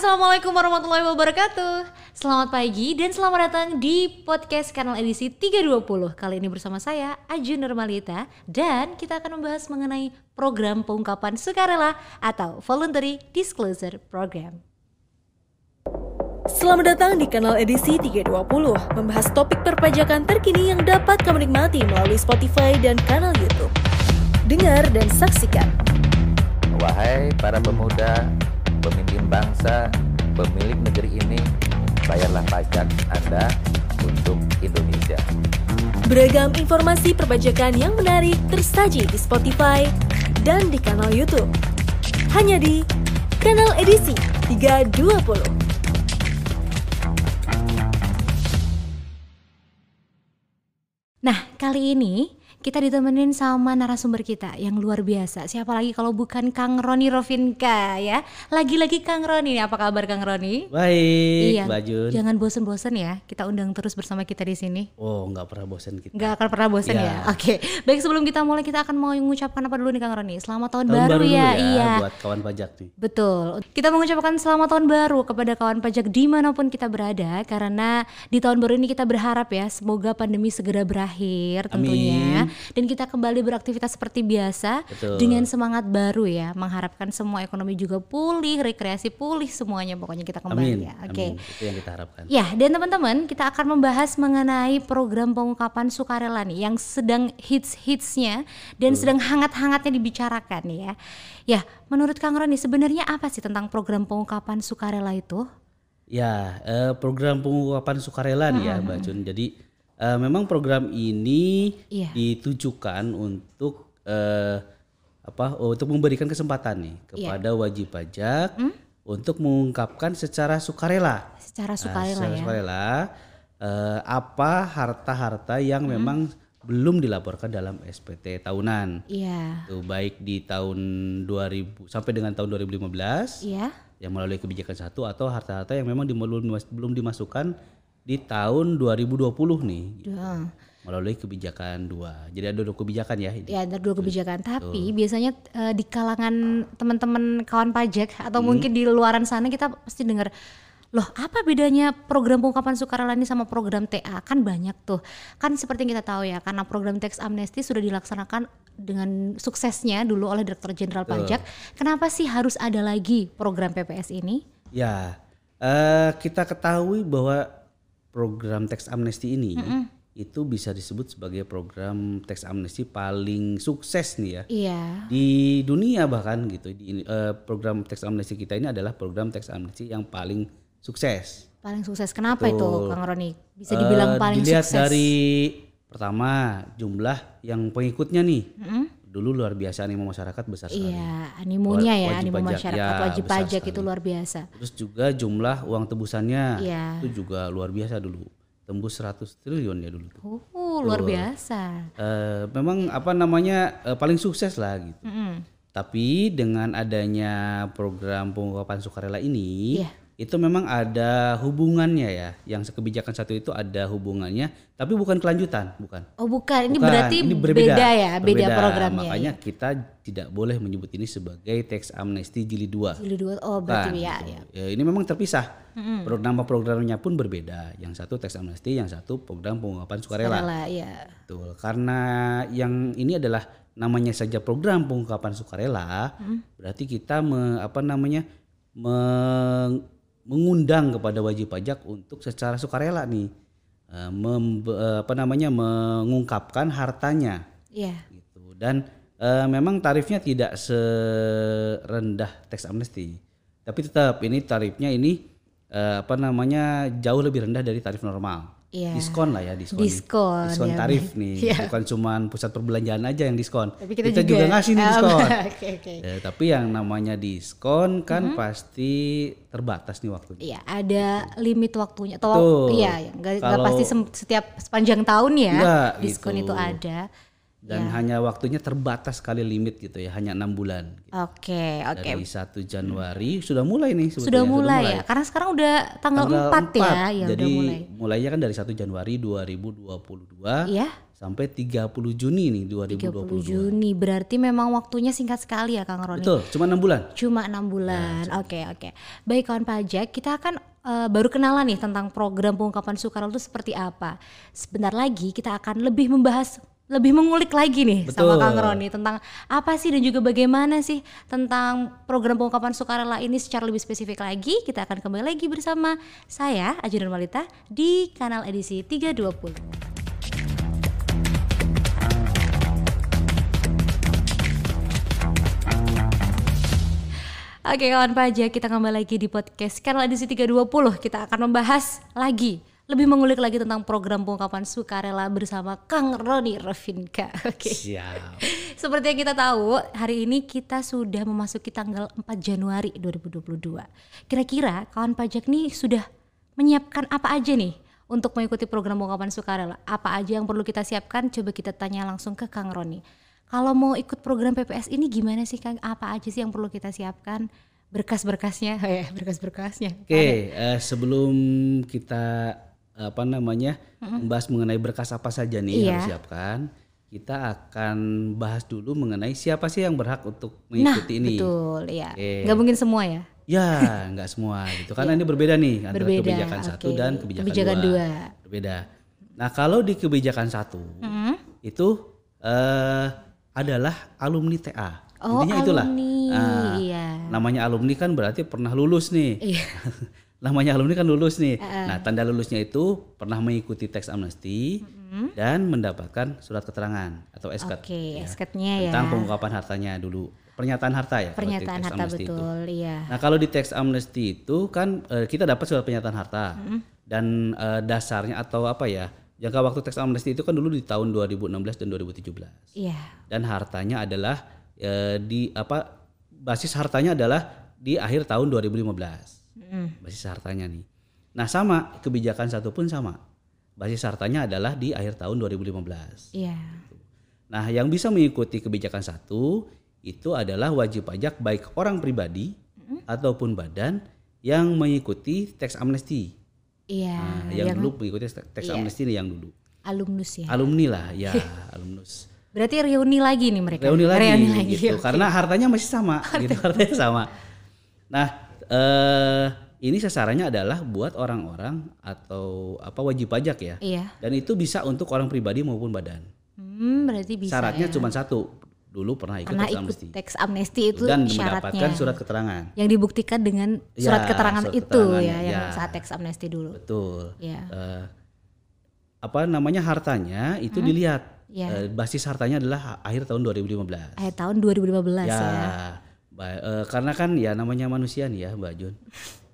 Assalamualaikum warahmatullahi wabarakatuh. Selamat pagi dan selamat datang di podcast kanal edisi 320 Kali ini bersama saya Aju Normalita Dan kita akan membahas mengenai program pengungkapan sukarela Atau Voluntary Disclosure Program. Selamat datang di kanal edisi 320 Membahas topik perpajakan terkini yang dapat kamu nikmati melalui Spotify dan kanal Youtube. Dengar dan saksikan. Wahai para pemuda, pemimpin bangsa, pemilik negeri ini, bayarlah pajak Anda untuk Indonesia. Beragam informasi perpajakan yang menarik tersaji di Spotify dan di kanal YouTube. Hanya di kanal edisi 320. Nah kali ini kita ditemenin sama narasumber kita yang luar biasa. Siapa lagi kalau bukan Kang Roni Rovinka ya. Lagi-lagi Kang Roni. Apa kabar Kang Roni? Baik, iya. Mbak Jun. Jangan bosen-bosen ya. Kita undang terus bersama kita di sini. Oh, nggak pernah bosan kita. Nggak akan pernah bosen ya. Ya. Oke. Baik sebelum kita mulai kita akan mau mengucapkan apa dulu nih Kang Roni? Selamat tahun, Tahun baru, dulu ya. Iya. buat kawan pajak nih. Betul. Kita mengucapkan selamat tahun baru kepada kawan pajak di mana pun kita berada karena di tahun baru ini kita berharap ya semoga pandemi segera berakhir tentunya dan kita kembali beraktivitas seperti biasa Betul. dengan semangat baru ya mengharapkan semua ekonomi juga pulih, rekreasi pulih semuanya pokoknya kita kembali Amin. ya. Oke. Amin. Itu yang kita harapkan. Ya, dan teman-teman, kita akan membahas mengenai program pengungkapan sukarela nih yang sedang hits-hitsnya dan sedang hangat-hangatnya dibicarakan ya. Ya, menurut Kang Roni sebenarnya apa sih tentang program pengungkapan sukarela itu? Ya, eh, program pengungkapan sukarela nih ya, Mbak Jun. Jadi eh, memang program ini Iya. ditujukan untuk eh, apa? Untuk memberikan kesempatan nih Iya. kepada wajib pajak Hmm? untuk mengungkapkan secara sukarela. Secara Nah, sukarela secara ya. sukarela, eh, apa harta-harta yang Hmm? memang belum dilaporkan dalam SPT tahunan. Iya. Itu baik di tahun 2000 sampai dengan tahun 2015 Iya. yang melalui kebijakan satu atau harta-harta yang memang di- belum dimas- belum dimasukkan di tahun 2020 nih Duh. melalui kebijakan dua. Jadi ada dua kebijakan ya. ini. Ya ada dua kebijakan, tapi biasanya eh, di kalangan teman-teman kawan pajak atau mungkin di luaran sana kita pasti dengar Loh, apa bedanya program pengungkapan sukarela ini sama program TA? Kan banyak tuh. Kan seperti yang kita tahu ya, karena program tax amnesty sudah dilaksanakan dengan suksesnya dulu oleh Direktur Jenderal Pajak. Kenapa sih harus ada lagi program PPS ini? Ya, eh, kita ketahui bahwa program tax amnesty ini itu bisa disebut sebagai program tax amnesty paling sukses nih ya. Iya. di dunia bahkan gitu di eh, program tax amnesty kita ini adalah program tax amnesty yang paling sukses. Paling sukses. Kenapa itu, Betul. Kang Roni? Bisa dibilang Eh, paling dilihat sukses. dari pertama jumlah yang pengikutnya nih. Dulu luar biasa nih masyarakat besar sekali. Iya, animonya ya, wajib animo pajak, masyarakat ya, wajib pajak itu luar biasa. Terus juga jumlah uang tebusannya Iya. itu juga luar biasa dulu. Tembus 100 triliun ya dulu tuh. Oh, luar biasa. Eh, memang apa namanya eh, paling sukses lah gitu. Mm-mm. Tapi dengan adanya program pengungkapan sukarela ini, Iya. Itu memang ada hubungannya ya. Yang kebijakan satu itu ada hubungannya, tapi bukan kelanjutan, bukan. Oh bukan, ini Bukan, berarti ini beda ya, beda Berbeda. programnya. Makanya ya. kita tidak boleh menyebut ini sebagai tax amnesty jilid 2. Jilid dua, oh berarti Bukan, ya, gitu. ya. Ya, ini memang terpisah. Pro- Nama programnya pun berbeda. Yang satu tax amnesty, yang satu program pengungkapan sukarela. Sukarela, ya. Betul, karena yang ini adalah namanya saja program pengungkapan sukarela, berarti kita me- apa namanya meng- mengundang kepada wajib pajak untuk secara sukarela nih eh, mem- eh, apa namanya mengungkapkan hartanya Iya. gitu. Dan eh, memang tarifnya tidak serendah tax amnesty, tapi tetap ini tarifnya ini eh, apa namanya jauh lebih rendah dari tarif normal. Iya. Diskon lah ya diskon. Diskon, Diskon ya. tarif nih, Iya. bukan cuman pusat perbelanjaan aja yang diskon. Tapi kita, juga, ngasih nih Ah, diskon. Oke, oke. Eh, tapi yang namanya diskon kan pasti terbatas nih waktunya. Iya, ada limit waktunya atau iya, ya, nggak pasti setiap sepanjang tahun ya. Nggak, diskon gitu. itu ada. Dan hanya waktunya terbatas sekali limit gitu ya, hanya enam bulan. Oke, oke. Dari 1 Januari sudah mulai nih Sudah sebetulnya, mulai, ya. Karena sekarang udah tanggal, 4 ya, ya Jadi udah mulai. mulainya kan dari 1 Januari 2022 Iya. sampai 30 Juni nih 30 2022. Juni berarti memang waktunya singkat sekali ya Kang Roni. Betul, cuma enam bulan. Cuma enam bulan. Oke oke. Baik kawan pajak, kita akan eh, baru kenalan nih tentang program pengungkapan sukarela itu seperti apa. Sebentar lagi kita akan lebih membahas lebih mengulik lagi nih sama Betul. Kang Roni tentang apa sih dan juga bagaimana sih tentang program pengungkapan sukarela ini secara lebih spesifik lagi. Kita akan kembali lagi bersama saya Ajudan Walita di kanal edisi 320. Oke kawan pajak kita kembali lagi di podcast kanal edisi 320 kita akan membahas lagi lebih mengulik lagi tentang program pengungkapan sukarela bersama Kang Roni Rovinka. Oke. Siap. Seperti yang kita tahu, hari ini kita sudah memasuki tanggal 4 Januari 2022. Kira-kira kawan pajak nih sudah menyiapkan apa aja nih untuk mengikuti program pengungkapan sukarela? Apa aja yang perlu kita siapkan? Coba kita tanya langsung ke Kang Roni. Kalau mau ikut program PPS ini gimana sih Kang? Apa aja sih yang perlu kita siapkan? Berkas-berkasnya, oh ya berkas-berkasnya. Oke, eh, sebelum kita apa namanya membahas mengenai berkas apa saja nih yang Iya. harus siapkan, kita akan bahas dulu mengenai siapa sih yang berhak untuk Nah, mengikuti ini. betul, ya. Oke. Nggak mungkin semua ya. Ya, nggak semua gitu. Karena ini berbeda nih antara Berbeda, kebijakan satu oke. dan kebijakan, Kebijakan dua. dua. Berbeda. Nah, kalau di kebijakan satu Mm-hmm. itu eh, adalah alumni TA. Oh, Intinya itulah. alumni, Nah, iya. Namanya alumni kan berarti pernah lulus nih. Iya. namanya alumni kan lulus nih. Nah, tanda lulusnya itu pernah mengikuti teks amnesti dan mendapatkan surat keterangan atau SKT Oke, ya, SKT-nya ya. tentang pengungkapan hartanya dulu. Pernyataan harta ya. Pernyataan harta amnesti itu. betul, iya. Nah kalau di teks amnesti itu kan eh, kita dapat surat pernyataan harta dan eh, dasarnya atau apa ya jangka waktu teks amnesti itu kan dulu di tahun 2016 dan 2017 Iya. dan hartanya adalah eh, di apa basis hartanya adalah di akhir tahun 2015 basis hartanya nih. Nah sama kebijakan satu pun sama basis hartanya adalah di akhir tahun 2015. Iya. Nah, yang bisa mengikuti kebijakan satu itu adalah wajib pajak baik orang pribadi ataupun badan yang mengikuti teks amnesti. Iya. Nah, yang, dulu mengikuti teks Iya. amnesti nih yang dulu. alumnus ya. Alumni lah, ya, alumnus. Berarti reuni lagi nih mereka. Reuni lagi, lagi. gitu. oke. Karena hartanya masih sama, gitu. Hartanya sama. Nah, eh ini sasarannya adalah buat orang-orang atau apa wajib pajak ya. Iya. Dan itu bisa untuk orang pribadi maupun badan. Hmm, berarti bisa. Syaratnya ya. cuma satu. Dulu pernah ikut Pernah teks ikut amnesti. teks amnesti itu dan syaratnya. mendapatkan surat keterangan. Yang dibuktikan dengan surat Ya, keterangan surat itu keterangannya, ya, yang ya. saat teks amnesti dulu. Betul. Iya. Eh, apa namanya hartanya itu dilihat. Ya. Eh, basis hartanya adalah akhir tahun 2015. Akhir tahun 2015 ya. ya. Ba- eh, karena kan ya namanya manusia nih ya, Mbak Jun.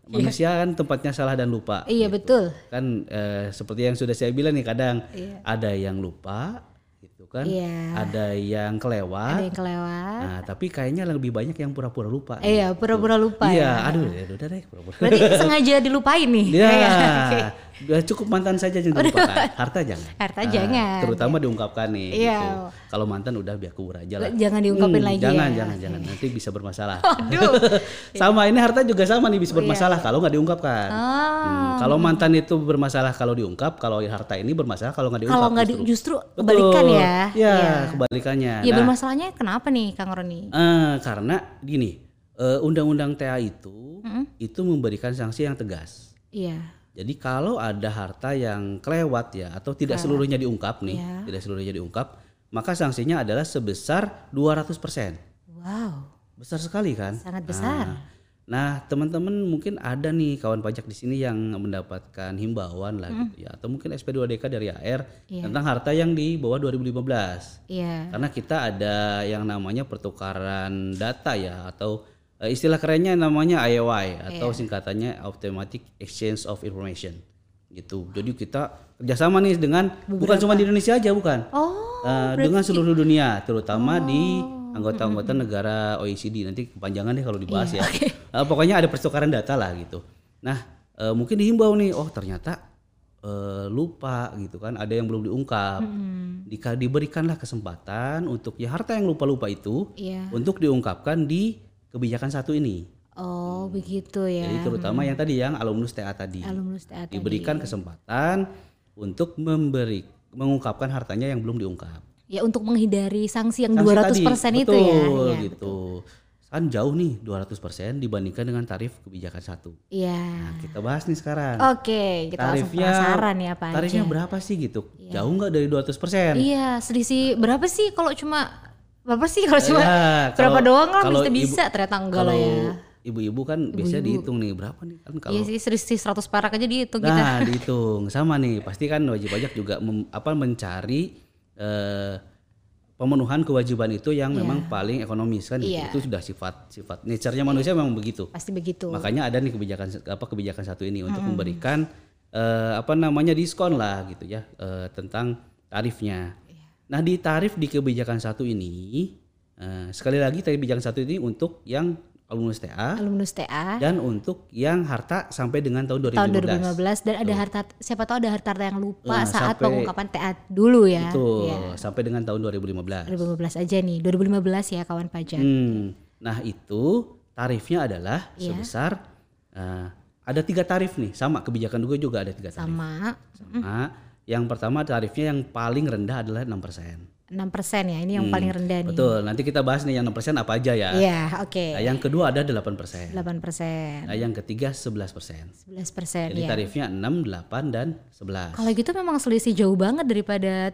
Manusia kan tempatnya salah dan lupa. Iya betul. Kan eh, seperti yang sudah saya bilang nih kadang Iya. ada yang lupa gitu kan. Iya. Ada yang kelewat. Ada yang kelewat. Nah, tapi kayaknya lebih banyak yang pura-pura lupa. Iya, pura-pura lupa Iya, ya. aduh, ya udah deh, pura-pura. Berarti sengaja dilupain nih. Ya, Iya, oke. udah cukup mantan saja yang dilupakan. Harta jangan. Harta Nah, jangan. Terutama diungkapkan nih. Iya. Gitu. Kalau mantan udah biar kubur aja lah. Jangan diungkapin Hmm, lagi Jangan, ya. jangan, jangan. Nanti bisa bermasalah. Aduh. Sama ini harta juga sama nih bisa bermasalah kalau nggak diungkapkan. Oh. Hmm, kalau mantan itu bermasalah kalau diungkap, kalau harta ini bermasalah kalau nggak diungkap. Kalau nggak di, justru. justru kebalikan Betul. Ya. Iya, kebalikannya. Ya Nah, bermasalahnya kenapa nih Kang Roni? Eh, karena gini, eh, undang-undang TA itu itu memberikan sanksi yang tegas. Iya. Jadi kalau ada harta yang kelewat ya atau tidak seluruhnya diungkap nih, Iya. tidak seluruhnya diungkap, maka sanksinya adalah sebesar 200%. Wow, Besar sekali kan? sangat besar. Nah, Nah, teman-teman mungkin ada nih kawan pajak di sini yang mendapatkan himbauan lah gitu ya atau mungkin SP2DK dari AR Iya. tentang harta yang di bawah 2015. Iya. Karena kita ada yang namanya pertukaran data ya atau eh, istilah kerennya namanya IOI atau Iya. singkatannya Automatic Exchange of Information gitu. Jadi kita kerjasama nih dengan bukan cuma di Indonesia aja bukan, Oh, Eh, dengan seluruh dunia terutama di anggota-anggota negara OECD nanti kepanjangan deh kalau dibahas Iya, ya. Eh, pokoknya ada pertukaran data lah gitu. Nah eh, mungkin dihimbau nih, oh ternyata eh, lupa gitu kan, ada yang belum diungkap. Dika- diberikanlah kesempatan untuk ya harta yang lupa-lupa itu iya. untuk diungkapkan di kebijakan satu ini. Oh, begitu ya. Jadi terutama yang tadi yang alumnus TA tadi Alumnus TA tadi. diberikan kesempatan untuk memberi mengungkapkan hartanya yang belum diungkap. Ya untuk menghindari sanksi yang Sanksi 200% tadi, itu ya. betul, Iya, gitu. Kan jauh nih 200% dibandingkan dengan tarif kebijakan satu. Iya. Nah, kita bahas nih sekarang. Oke, kita langsung penasaran ya apa tarifnya aja. berapa sih gitu? Jauh nggak dari 200%? Iya, selisih berapa sih kalau cuma berapa sih kalau cuma Ya, berapa kalau- doang lah kalau bisa ibu- bisa ternyata enggak lah ya. Ibu-ibu kan biasanya dihitung nih berapa nih kan kalau Iya sih selisih 100 perak aja dihitung kita. Nah, dihitung sama nih. Pasti kan wajib pajak juga mem- apa mencari eh, pemenuhan kewajiban itu yang memang paling ekonomis kan gitu. Iya. Itu sudah sifat sifat nature-nya manusia memang begitu. Pasti begitu. Makanya ada nih kebijakan apa kebijakan satu ini untuk memberikan eh, apa namanya diskon lah gitu ya eh, tentang tarifnya. Iya. Nah, di tarif di kebijakan satu ini eh, sekali lagi tarif kebijakan satu ini untuk yang alumnus TA Alumnus TA dan untuk yang harta sampai dengan tahun 2015. tahun 2015 dan ada harta siapa tahu ada harta yang lupa Nah, saat sampai- pengungkapan TA dulu ya. Betul, Iya. sampai dengan tahun 2015. 2015 aja nih, 2015 ya kawan pajak. Hmm, Nah, itu tarifnya adalah Iya. sebesar eh, ada tiga tarif nih, sama kebijakan juga juga ada tiga tarif. Sama Sama. Yang pertama tarifnya yang paling rendah adalah 6%. 6% ya, ini yang paling rendah nih. Hmm, Betul, nanti kita bahas nih yang 6% apa aja ya. Iya, oke. Nah, yang kedua ada 8%. 8%, Nah, yang ketiga 11%. 11% Jadi ya. tarifnya 6, 8 dan 11. Kalau gitu memang selisih jauh banget daripada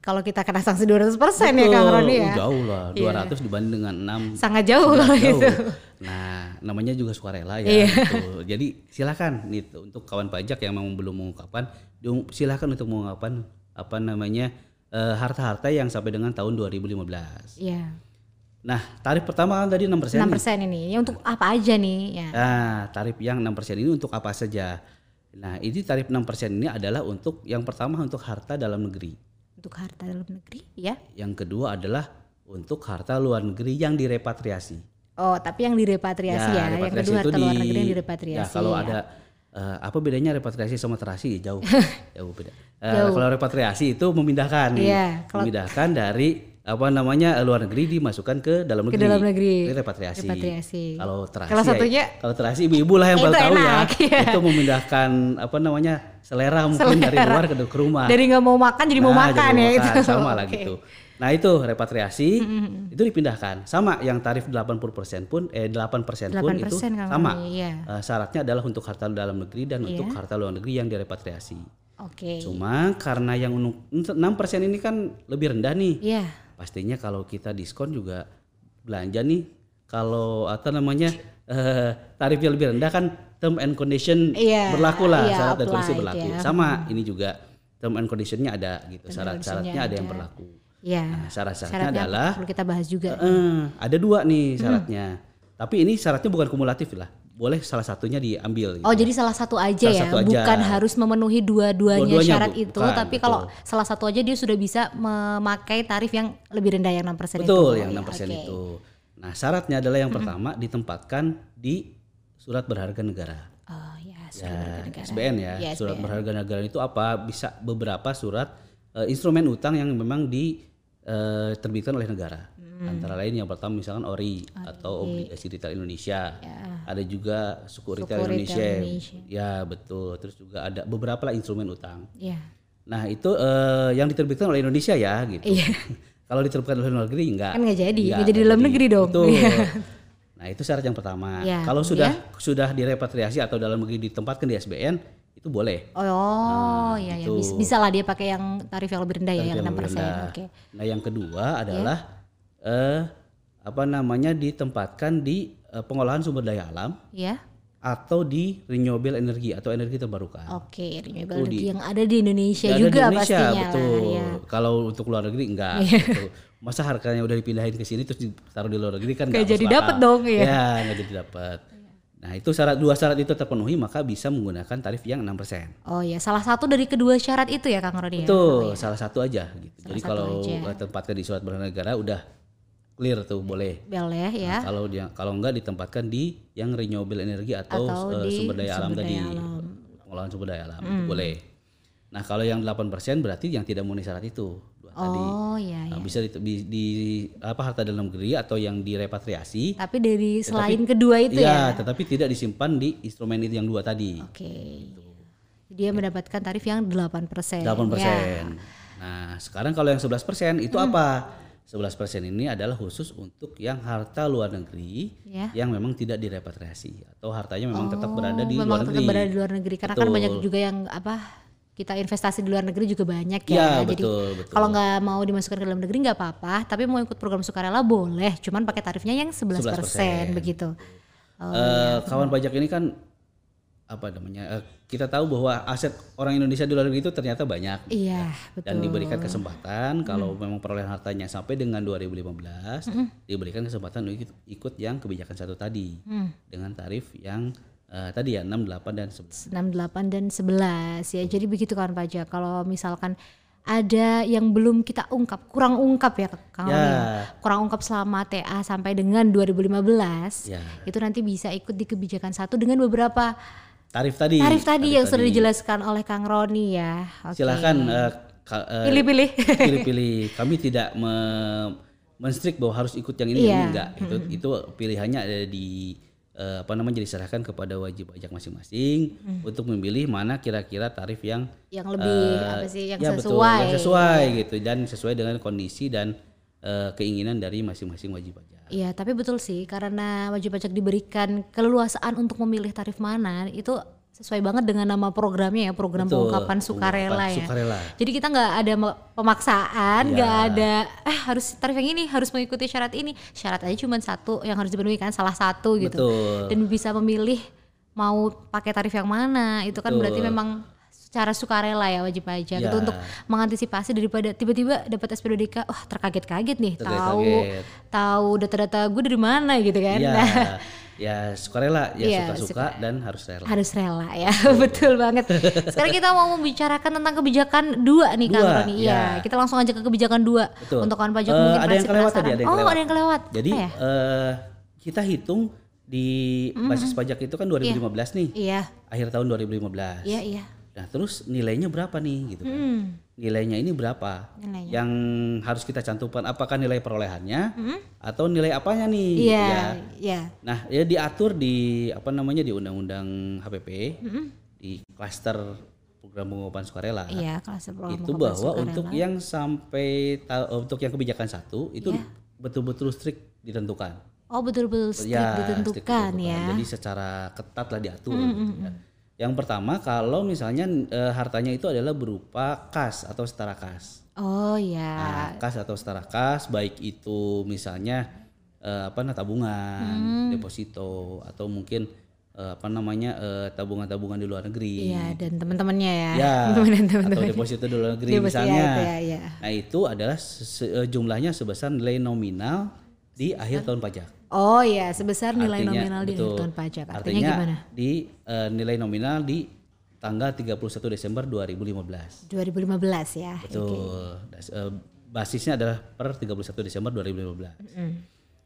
kalau kita kena sanksi 200% ya Kang Roni ya. jauh lah, 200 dibanding dengan 6 Sangat jauh kalau gitu. Nah, namanya juga sukarela ya. Iya. gitu. Jadi silakan nih untuk kawan pajak yang memang belum mengungkapkan, silakan untuk mengungkapkan apa namanya eh, harta-harta yang sampai dengan tahun 2015. Iya. Nah, tarif pertama kan tadi 6%. 6% nih. ini. Ya untuk apa aja nih ya. Nah, tarif yang 6% ini untuk apa saja? Nah, ini tarif 6% ini adalah untuk yang pertama untuk harta dalam negeri. Untuk harta dalam negeri ya. Yang kedua adalah untuk harta luar negeri yang direpatriasi. Oh, tapi yang direpatriasi ya. Yang repatriasi kedua itu harta luar di- negeri yang Ya, direpatriasi. kalau ya. ada eh, apa bedanya repatriasi sama terasi jauh, jauh beda. Eh, Jauh. Kalau repatriasi itu memindahkan, kalau- memindahkan dari apa namanya eh, luar negeri dimasukkan ke dalam negeri. dalam negeri. Itu repatriasi. Repatriasi. Kalau terasi, Kalau ya- satunya- kalau terasi ibu-ibu lah yang baru tahu ya, enak, iya. itu memindahkan apa namanya selera mungkin dari Selera. luar ke, ke rumah. Dari nggak mau makan jadi mau Nah, makan jadi ya mau itu. makan, sama lah gitu. Nah itu repatriasi itu dipindahkan sama yang tarif 80% pun eh 8% pun itu 8% sama. Iya. Eh, syaratnya adalah untuk harta dalam negeri dan untuk harta luar negeri yang direpatriasi. Oke. Cuma karena yang unu- 6% ini kan lebih rendah nih. Iya. Pastinya kalau kita diskon juga belanja nih kalau apa namanya eh, tarifnya lebih rendah kan term and condition Iya, berlaku lah iya, syarat dan kondisi berlaku. ya. Sama ini juga term and conditionnya ada gitu. Syarat-syaratnya ada yang berlaku. Iya. Nah, syarat-syaratnya Syaratnya adalah perlu kita bahas juga. eh, ada dua nih syaratnya. Tapi ini syaratnya bukan kumulatif lah. Boleh salah satunya diambil. gitu. Oh jadi salah satu aja Salah ya, satu aja. bukan harus memenuhi dua-duanya Dua-duanya, syarat Bu. itu, Bukan, tapi betul. kalau salah satu aja dia sudah bisa memakai tarif yang lebih rendah yang 6% itu. Betul, yang Ya, 6% oke. itu. Nah, syaratnya adalah yang pertama ditempatkan di surat berharga negara. Oh ya, Ya, surat berharga negara. SBN ya. Ya, surat SBN. berharga negara itu apa? Bisa beberapa surat eh, instrumen utang yang memang diterbitkan oleh negara. Hmm. Antara lain yang pertama misalkan ORI atau obligasi retail Indonesia. Ada juga suku retail, Ya. Retail Indonesia. Indonesia. Ya, betul. Terus juga ada beberapa lah instrumen utang. Ya. Nah, itu eh, yang diterbitkan oleh Indonesia ya gitu. Iya. Kalau diterbitkan oleh luar negeri enggak. Kan nggak jadi, Enggak, nggak jadi dalam negeri dong. Betul. Iya. Nah, itu syarat yang pertama. Ya, Kalau sudah sudah direpatriasi atau dalam negeri ditempatkan di SBN, itu boleh. Oh, ya ya itu. bisa, bisa lah dia pakai yang tarif yang lebih rendah ya, yang Yang 6%. lebih rendah. Oke. Nah, yang kedua adalah eh apa namanya ditempatkan di eh, pengolahan sumber daya alam Ya. atau di renewable energy atau energi terbarukan. Oke, renewable Itu energy di- yang ada di Indonesia ada juga di Indonesia, pastinya lah, betul. ya. Kalau untuk luar negeri enggak. gitu. Masa harganya udah dipindahin ke sini terus ditaruh di luar negeri kan Nggak nggak jadi akal. dong, ya. Ya, nggak jadi dapat. Nah, itu syarat dua syarat itu terpenuhi maka bisa menggunakan tarif yang 6%. Oh ya, salah satu dari kedua syarat itu ya Kang Rodi ya? Betul, salah satu aja gitu. Jadi satu kalau aja. tempatkan di surat berharga negara udah clear tuh boleh. Boleh ya. Nah, kalau dia kalau enggak ditempatkan di yang renewable energy atau, Atau di sumber daya alam sumber tadi. alam. Hmm. Pengolahan sumber daya alam itu boleh. Nah, kalau yang 8% berarti yang tidak memenuhi syarat itu dua tadi. Oh iya Nah, iya. bisa di, di, di- apa harta dalam negeri atau yang direpatriasi. Tapi dari selain kedua itu ya. Iya, tetapi tidak disimpan di instrumen itu yang dua tadi. Oke. Dia mendapatkan tarif yang 8%. 8%. Ya. Nah, sekarang kalau yang 11% itu apa? 11% ini adalah khusus untuk yang harta luar negeri Ya. yang memang tidak direpatriasi atau hartanya memang tetap berada di Oh, luar memang tetap negeri. berada di luar negeri karena kan Betul. banyak juga yang apa kita investasi di luar negeri juga banyak ya. Ya, Jadi betul, betul. kalau nggak mau dimasukkan ke dalam negeri nggak apa-apa, tapi mau ikut program sukarela boleh, cuman pakai tarifnya yang 11%, 11%. begitu. Oh, Eh, kawan pajak ini kan apa namanya? eh, kita tahu bahwa aset orang Indonesia di luar negeri itu ternyata banyak Iya, betul. dan diberikan kesempatan kalau memang perolehan hartanya sampai dengan 2015 diberikan kesempatan untuk ikut, yang kebijakan satu tadi dengan tarif yang eh, tadi ya 6, 8 dan 11. 6, 8 dan 11 ya. Jadi begitu kawan pajak. Kalau misalkan ada yang belum kita ungkap, kurang ungkap ya Kang Ya. Ya. Kurang ungkap selama TA sampai dengan 2015. Ya. Itu nanti bisa ikut di kebijakan satu dengan beberapa Tarif tadi. tarif tadi yang sudah tadi. dijelaskan oleh Kang Roni ya. Oke. Silahkan eh, eh, Pilih-pilih. pilih-pilih. Kami tidak me- menstrik bahwa harus ikut yang ini, yang Iya. ini enggak. Itu itu pilihannya ada di eh, apa namanya diserahkan kepada wajib pajak masing-masing Mm. untuk memilih mana kira-kira tarif yang yang lebih eh, apa sih yang ya sesuai. betul, yang sesuai gitu dan sesuai dengan kondisi dan eh, keinginan dari masing-masing wajib pajak. Iya, tapi betul sih karena wajib pajak diberikan keleluasaan untuk memilih tarif mana itu sesuai banget dengan nama programnya ya, program Betul, pengungkapan sukarela ya. sukarela. Jadi kita nggak ada pemaksaan, Iya. nggak ada eh harus tarif yang ini, harus mengikuti syarat ini. Syarat aja cuma satu yang harus dipenuhi kan salah satu gitu. Betul. Dan bisa memilih mau pakai tarif yang mana. Itu kan berarti memang secara sukarela ya wajib pajak Ya. itu untuk mengantisipasi daripada tiba-tiba dapat SP2DK wah terkaget-kaget nih tahu Terkaget-kaget. tahu data-data gue dari mana gitu kan Iya. Nah, ya sukarela, ya Iya, suka-suka dan harus rela. harus rela ya betul banget sekarang kita mau membicarakan tentang kebijakan dua nih Kang Roni ya. iya kita langsung aja ke kebijakan dua Betul. untuk kawan pajak Eh, mungkin ada yang masih kelewat tadi, ada yang oh kelewat. ada yang kelewat Jadi ya? eh, kita hitung di basis pajak itu kan 2015 nih, iya akhir tahun 2015. iya iya Nah terus nilainya berapa nih gitu kan? Hmm, Nilainya ini berapa? Nilainya. Yang harus kita cantumkan apakah nilai perolehannya atau nilai apanya nih? Hmm? iya Ya. iya Nah ya diatur di apa namanya di Undang-Undang HPP di klaster program pengungkapan sukarela. iya kelas program itu bahwa sukarela. untuk yang sampai untuk yang kebijakan satu itu Iya. betul-betul strict ditentukan. oh betul-betul strict Ya, ditentukan strict ya Jadi secara ketat lah diatur. gitu ya. Yang pertama kalau misalnya eh, hartanya itu adalah berupa kas atau setara kas. oh ya Nah, kas atau setara kas baik itu misalnya eh, apa nah tabungan, Hmm. deposito atau mungkin eh, apa namanya tabungan-tabungan di luar negeri. iya dan teman-temannya ya Ya, teman dan atau teman-teman deposito di luar negeri Deposito, misalnya. ya, itu ya, ya. Nah, itu adalah se- jumlahnya sebesar nilai nominal di akhir tahun pajak. Oh ya sebesar nilai Artinya- nominal di betul. tahun pajak artinya, Artinya gimana di eh, nilai nominal di tanggal 31 Desember 2015. 2015 ya Betul. Das- eh, basisnya adalah per 31 Desember 2015.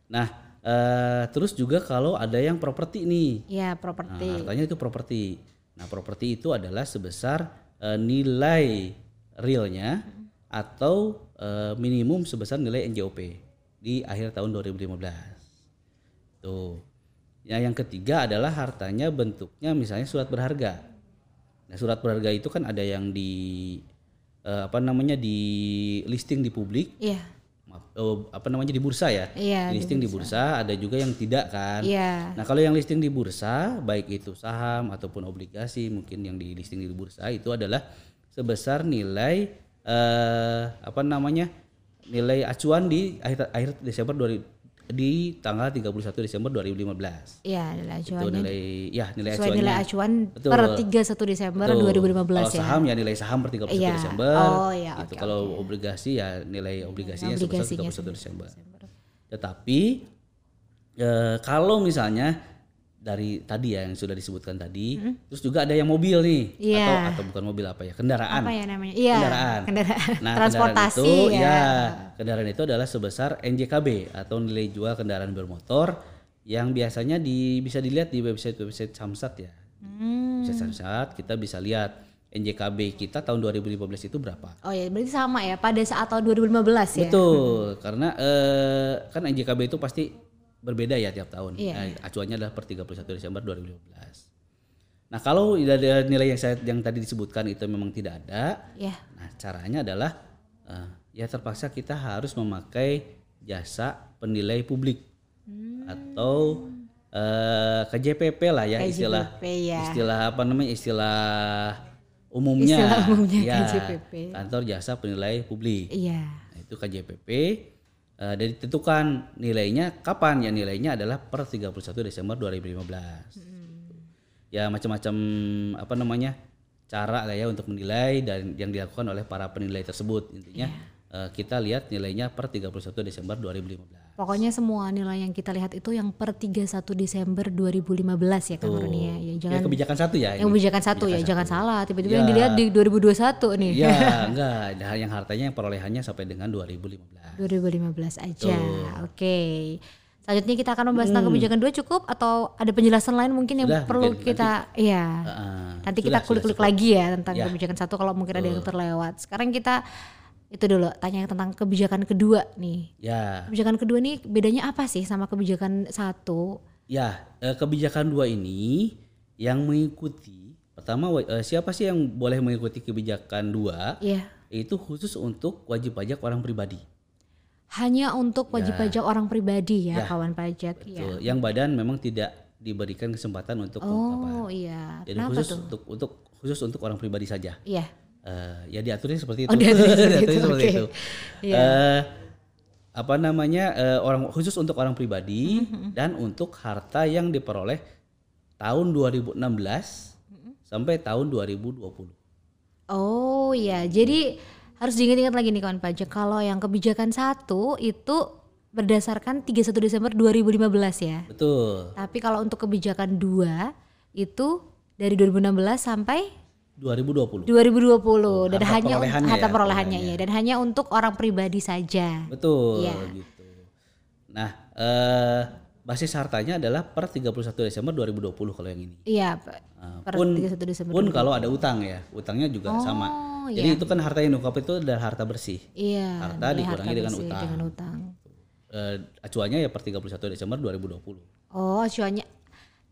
Nah, eh, terus juga kalau ada yang properti nih. ya Nah, properti hartanya itu properti. Nah, properti itu adalah sebesar eh, nilai realnya atau eh, minimum sebesar nilai NJOP di akhir tahun 2015. Tuh. Ya, yang ketiga adalah hartanya bentuknya misalnya surat berharga. Nah, surat berharga itu kan ada yang di eh, apa namanya di listing di publik, iya maaf, eh, apa namanya di bursa ya. Iya, Di listing di bursa. ada juga yang tidak kan. iya Nah, kalau yang listing di bursa, baik itu saham ataupun obligasi, mungkin yang di listing di bursa itu adalah sebesar nilai eh apa namanya? nilai acuan di akhir akhir Desember 2000 di tanggal 31 Desember 2015. iya nilai Itu acuannya nilai ya nilai sesuai acuannya. nilai acuan Betul. per 31 Desember Betul. 2015 kalau ya saham ya nilai saham per 31 Iya. Desember. Oh, iya, Gitu. oke, Kalau obligasi ya nilai obligasinya sebesar Obligasinya 31 Desember. Tetapi eh, kalau misalnya dari tadi ya yang sudah disebutkan tadi, terus juga ada yang mobil nih Iya. atau atau bukan mobil apa ya kendaraan. apa ya namanya iya Kendaraan. kendaraan Nah, transportasi kendaraan itu, ya. kendaraan itu adalah sebesar NJKB atau nilai jual kendaraan bermotor yang biasanya di, bisa dilihat di website-website Samsat ya. Hmm. Website Samsat kita bisa lihat NJKB kita tahun 2015 itu berapa. oh ya berarti sama ya pada saat tahun 2015 ya Betul, karena eh, kan NJKB itu pasti berbeda ya tiap tahun. Iya. Nah, acuannya adalah per 31 Desember 2015. Nah, kalau ada nilai yang saya yang tadi disebutkan itu memang tidak ada, ya nah caranya adalah eh, ya terpaksa kita harus memakai jasa penilai publik atau eh, KJPP lah ya istilah KJPP, ya. istilah apa namanya istilah umumnya, Istilah umumnya ya, KJPP. kantor jasa penilai publik Iya. Nah, itu KJPP eh, dan ditentukan nilainya kapan ya nilainya adalah per 31 Desember 2015. Ya macam-macam apa namanya cara lah ya untuk menilai dan yang dilakukan oleh para penilai tersebut intinya eh, kita lihat nilainya per 31 Desember 2015. Pokoknya semua nilai yang kita lihat itu yang per 31 Desember 2015 ya Kang Roni ya. Ya, Ya jangan kebijakan satu ya. yang kebijakan satu ya, jangan salah. Tiba-tiba Ya. yang dilihat di 2021 nih. Ya enggak, Nah, yang hartanya yang perolehannya sampai dengan 2015. 2015 aja. Oke. Selanjutnya kita akan membahas tentang kebijakan dua cukup atau ada penjelasan lain mungkin yang Hmm. Sudah, perlu mungkin kita iya. Heeh. Nanti Sudah, kita kulik-kulik lagi ya tentang Ya. kebijakan satu kalau mungkin ada yang terlewat. Sekarang kita itu dulu tanya tentang kebijakan kedua nih. Ya. Kebijakan kedua nih bedanya apa sih sama kebijakan satu? Ya, eh, kebijakan dua ini yang mengikuti pertama eh, siapa sih yang boleh mengikuti kebijakan dua? Iya. Itu khusus untuk wajib pajak orang pribadi. Hanya untuk wajib pajak orang pribadi ya, Ya. kawan pajak. Tuh, Yang badan memang tidak diberikan kesempatan untuk. Oh iya. Jadi Kenapa khusus tuh? untuk untuk khusus untuk orang pribadi saja. Iya. Eh, ya diaturnya seperti itu. Oh, diaturnya seperti Diaturnya itu, seperti oke. itu. Iya. Eh, apa namanya eh, orang khusus untuk orang pribadi Mm-hmm, dan untuk harta yang diperoleh tahun 2016 sampai tahun 2020. Oh iya, jadi harus diingat-ingat lagi nih kawan pajak. Kalau yang kebijakan satu itu berdasarkan 31 Desember 2015 ya. Betul. Tapi kalau untuk kebijakan dua itu dari 2016 sampai 2020. 2020 dan harta hanya perolehannya harta ya, perolehannya ya dan hanya untuk orang pribadi saja. Betul Iya. gitu. Nah, eh basis hartanya adalah per 31 Desember 2020 kalau yang ini. Iya, Pak. Nah, Per pun 31 Desember pun kalau ada utang ya, utangnya juga sama. Oh, Jadi itu kan harta yang diungkap itu adalah harta bersih. Iya, Harta dikurangi dengan bersih utang. Dengan utang. Eh, acuannya ya per 31 Desember 2020. Oh, acuannya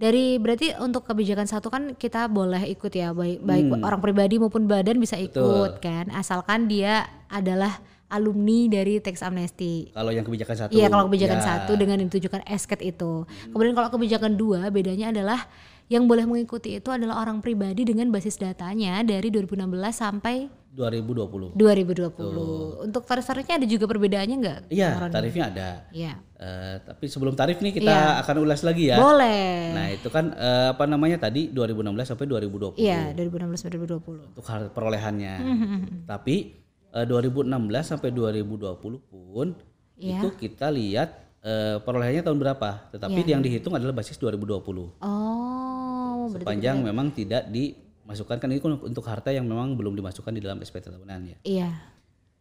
dari berarti untuk kebijakan satu kan kita boleh ikut ya baik baik Hmm. orang pribadi maupun badan bisa ikut kan asalkan dia adalah alumni dari tax amnesty. Kalau yang kebijakan satu. Iya kalau kebijakan ya, satu dengan yang ditujukan esket itu. Kemudian kalau kebijakan dua bedanya adalah yang boleh mengikuti itu adalah orang pribadi dengan basis datanya dari 2016 sampai 2020. 2020. Untuk tarif-tarifnya ada juga perbedaannya enggak? Iya, tarifnya ada. Iya. Eh, tapi sebelum tarif nih kita Iya. akan ulas lagi ya. Boleh. Nah, itu kan eh, apa namanya tadi 2016 sampai 2020 Iya, 2016 sampai 2020. untuk hal perolehannya. Hmm, Tapi eh, 2016 sampai 2020 pun Iya. itu kita lihat eh, perolehannya tahun berapa. Tetapi Iya. yang dihitung adalah basis 2020. Oh, Sepanjang memang tidak dimasukkan kan ini kan untuk harta yang memang belum dimasukkan di dalam SPT tahunan ya. iya.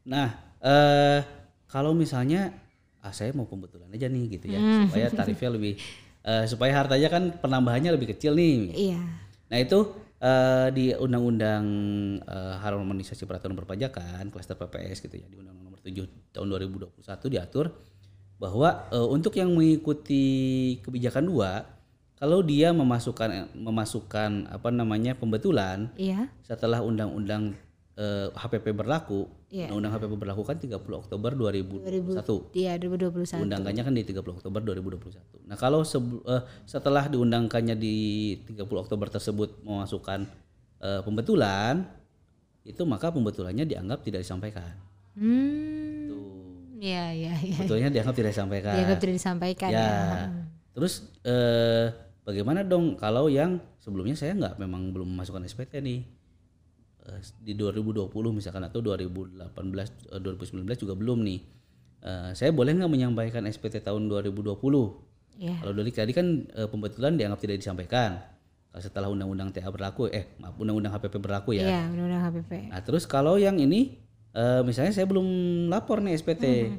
Nah, eh kalau misalnya ah saya mau pembetulan aja nih gitu ya, Hmm. supaya tarifnya lebih eh, supaya hartanya kan penambahannya lebih kecil nih. Iya. Nah, itu eh, di Undang-Undang eh, Harmonisasi Peraturan Perpajakan klaster PPS gitu ya, di Undang-Undang Nomor 7 tahun 2021 diatur bahwa eh, untuk yang mengikuti kebijakan dua kalau dia memasukkan memasukkan apa namanya pembetulan Iya. setelah undang-undang HPP berlaku, Iya. undang HPP berlaku kan 30 Oktober 2001. Iya, 2021. Undangkannya kan di 30 Oktober 2021. Nah, kalau eh, setelah diundangkannya di 30 Oktober tersebut memasukkan eh, pembetulan, itu maka pembetulannya dianggap tidak disampaikan. Hmm. Tuh. Iya, iya, iya. Pembetulannya dianggap tidak disampaikan. Dianggap tidak disampaikan ya. ya. Terus eh, bagaimana dong kalau yang sebelumnya saya nggak memang belum memasukkan SPT nih di 2020 misalkan atau 2018 eh, 2019 juga belum nih. Eh, saya boleh nggak menyampaikan SPT tahun 2020? Iya. Kalau dari tadi kan eh, pembetulan dianggap tidak disampaikan. Setelah undang-undang TA berlaku, eh maaf undang-undang HPP berlaku ya. Iya, undang-undang HPP. Nah terus kalau yang ini eh, misalnya saya belum lapor nih SPT,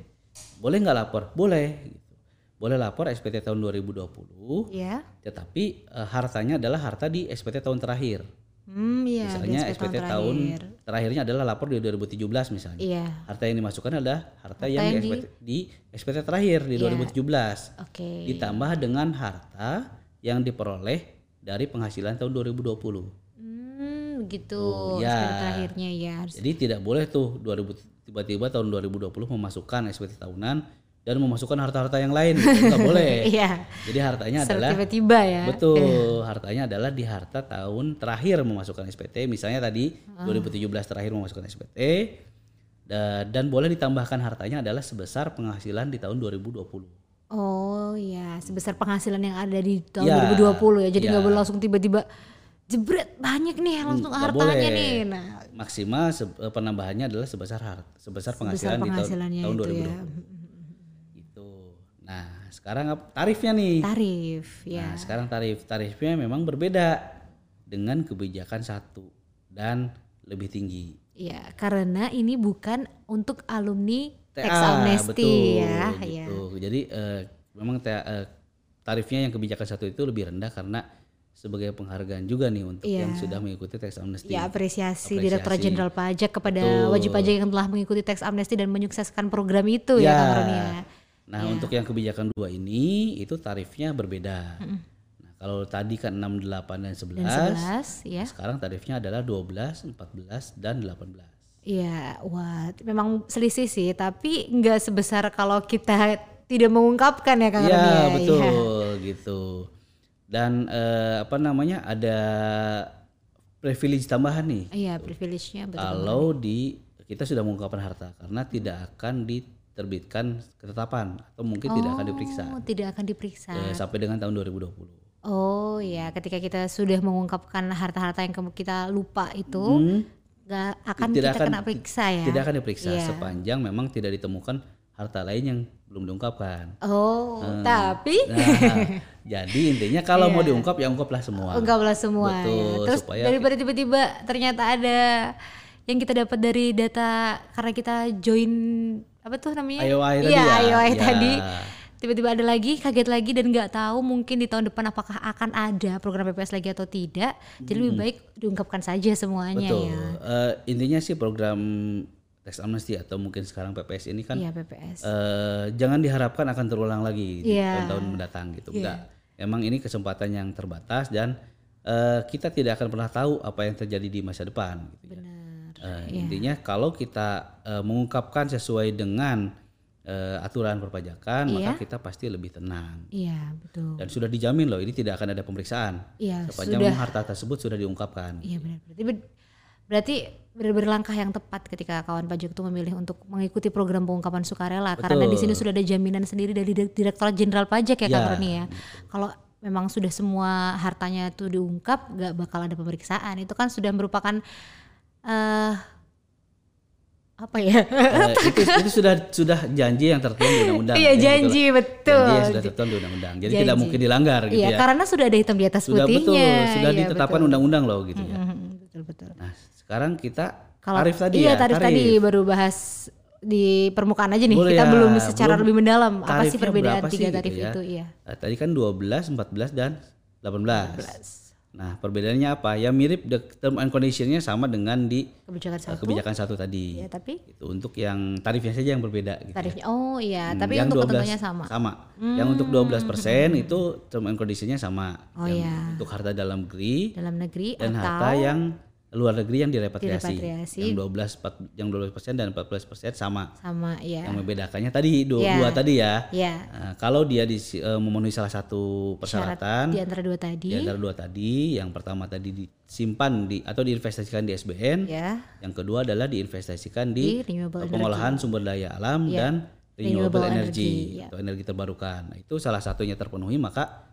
boleh nggak lapor? Boleh. Gitu. Boleh lapor SPT tahun 2020, Iya. tetapi eh, hartanya adalah harta di SPT tahun terakhir. Hmm, iya. misalnya SPT, tahun tahun terakhir. terakhirnya adalah lapor di 2017 misalnya. Iya. Harta yang dimasukkan adalah harta, yang yang, di- SPT, di SPT terakhir di Iya. 2017. Oke. Ditambah dengan harta yang diperoleh dari penghasilan tahun 2020. Hmm, begitu. ya. SPT terakhirnya ya. harus- Jadi tidak boleh tuh 2000 tiba-tiba tahun 2020 memasukkan SPT tahunan dan memasukkan harta-harta yang lain gitu. nggak boleh. Iya. Jadi hartanya Secara adalah tiba-tiba ya. betul hartanya adalah di harta tahun terakhir memasukkan SPT. Misalnya tadi Ah. 2017 terakhir memasukkan SPT da- dan boleh ditambahkan hartanya adalah sebesar penghasilan di tahun 2020. Oh ya, sebesar penghasilan yang ada di tahun Ya, 2020 ya. Jadi nggak ya. boleh langsung tiba-tiba jebret banyak nih langsung Nggak hartanya boleh. nih. Nah, Maksimal eh, penambahannya adalah sebesar har- sebesar penghasilan di tahun, tahun itu 2020. ya. Nah, sekarang tarifnya nih. tarif ya. Nah, sekarang tarif tarifnya memang berbeda dengan kebijakan satu dan lebih tinggi. Ya, karena ini bukan untuk alumni tax TA, amnesty betul, ya. gitu. ya. Jadi eh, memang TA, eh, tarifnya yang kebijakan satu itu lebih rendah karena sebagai penghargaan juga nih untuk Iya. yang sudah mengikuti tax amnesty. Ya apresiasi, Apresiasi. Direktorat Jenderal Pajak kepada Betul. wajib pajak yang telah mengikuti tax amnesty dan menyukseskan program itu ya, Ya. Kang Roni ya. Nah, untuk yang kebijakan dua ini itu tarifnya berbeda. Nah, kalau tadi kan 6, 8 dan 11, Dan 11 ya. sekarang tarifnya adalah 12, 14 dan 18. Iya, wah, memang selisih sih, tapi nggak sebesar kalau kita tidak mengungkapkan ya Kang Iya, ya. betul gitu. Dan eh, apa namanya? ada privilege tambahan nih. Iya, privilege-nya betul. Kalau di kita sudah mengungkapkan harta karena tidak akan diterbitkan ketetapan atau mungkin tidak akan diperiksa Oh, tidak akan diperiksa. eh, sampai dengan tahun 2020. Oh ya, ketika kita sudah mengungkapkan harta-harta yang kita lupa itu, nggak akan Hmm. Tidak kita akan- kena periksa ya. Tidak akan diperiksa Iya. sepanjang memang tidak ditemukan harta lain yang belum diungkapkan. Oh, tapi Nah, jadi intinya kalau mau diungkap ya ungkaplah semua. enggaklah semua ya. Betul, Terus supaya daripada tiba-tiba ternyata ada yang kita dapat dari data karena kita join apa tuh namanya? IOI tadi Iya, ya? IOI Ya. tadi. Tiba-tiba ada lagi, kaget lagi dan nggak tahu mungkin di tahun depan apakah akan ada program PPS lagi atau tidak. Jadi lebih baik diungkapkan saja semuanya Betul. ya. Eh, intinya sih program tax amnesty atau mungkin sekarang PPS ini kan Iya, PPS. eh, jangan diharapkan akan terulang lagi di Iya. tahun-tahun mendatang gitu. Enggak. Emang ini kesempatan yang terbatas dan eh, kita tidak akan pernah tahu apa yang terjadi di masa depan. Gitu ya. Benar. Eh, Intinya kalau kita eh, mengungkapkan sesuai dengan eh, aturan perpajakan, maka Iya. kita pasti lebih tenang. Iya, betul. Dan sudah dijamin loh, ini tidak akan ada pemeriksaan. Iya, Sepanjang sudah. harta tersebut sudah diungkapkan. Iya benar. Berarti ber- berarti benar-benar langkah yang tepat ketika kawan pajak itu memilih untuk mengikuti program pengungkapan sukarela karena di sini sudah ada jaminan sendiri dari Direk- Direktorat Jenderal Pajak ya, Ya, Roni ya. Kalau memang sudah semua hartanya itu diungkap, nggak bakal ada pemeriksaan. Itu kan sudah merupakan eh apa ya? Eh, itu, itu sudah sudah janji yang tertuang di undang-undang. Iya Ya, gitu janji lah. betul. Janji yang sudah tertuang di undang-undang. Jadi tidak Janji. mungkin dilanggar gitu Iya, ya. karena sudah ada hitam di atas Sudah betul, putihnya. sudah Iya, ditetapkan betul. undang-undang loh gitu ya. Betul betul. Nah, sekarang kita Kalau tarif tadi iya, ya. tarif, tadi baru bahas di permukaan aja nih. Boleh kita ya, belum secara belum lebih mendalam apa sih perbedaan tiga sih tarif gitu ya. itu iya. Eh, tadi kan 12, 14 dan 18. Nah, perbedaannya apa? Ya mirip the term and conditionnya sama dengan di Kebijakan eh, satu. kebijakan satu tadi. Ya, tapi Itu untuk yang tarifnya saja yang berbeda gitu. ya. tarifnya oh iya, Hmm, tapi yang untuk 12 ketentuannya sama. Hmm. Sama. Yang untuk 12% itu term and conditionnya sama. Oh yang iya. Untuk harta dalam negeri Dalam negeri dan atau harta yang luar negeri yang direpatriasi. Direpatriasi. Yang 12 empat- yang 12% dan 14% sama. sama ya. Yang membedakannya tadi dua, Iya. dua tadi ya. Ya. Nah, kalau dia disi- eh, memenuhi salah satu persyaratan Di antara dua tadi. di antara dua tadi, yang pertama tadi disimpan di atau diinvestasikan di SBN, ya. yang kedua adalah diinvestasikan di, Di eh, pengolahan sumber daya alam Iya. dan renewable, Renewable energy, energy, ya. atau energi terbarukan. Nah, itu salah satunya terpenuhi maka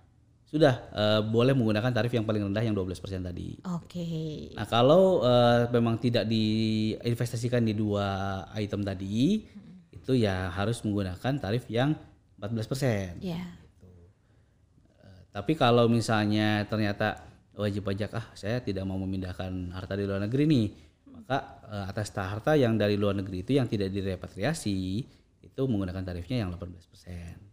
sudah eh, boleh menggunakan tarif yang paling rendah yang 12% tadi. Oke. Nah, kalau eh, memang tidak diinvestasikan di dua item tadi, itu ya harus menggunakan tarif yang 14%. Ya. Tapi kalau misalnya ternyata wajib pajak ah saya tidak mau memindahkan harta di luar negeri nih, maka eh, atas harta yang dari luar negeri itu yang tidak direpatriasi itu menggunakan tarifnya yang 18%.